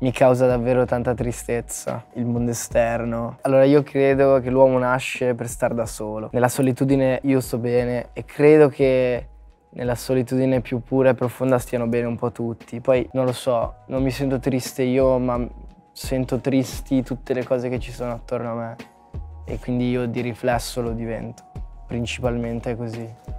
mi causa davvero tanta tristezza, il mondo esterno. Allora io credo che l'uomo nasce per stare da solo. Nella solitudine io sto bene e credo che nella solitudine più pura e profonda stiano bene un po' tutti. Poi non lo so, non mi sento triste io, ma sento tristi tutte le cose che ci sono attorno a me e quindi io di riflesso lo divento. Principalmente è così.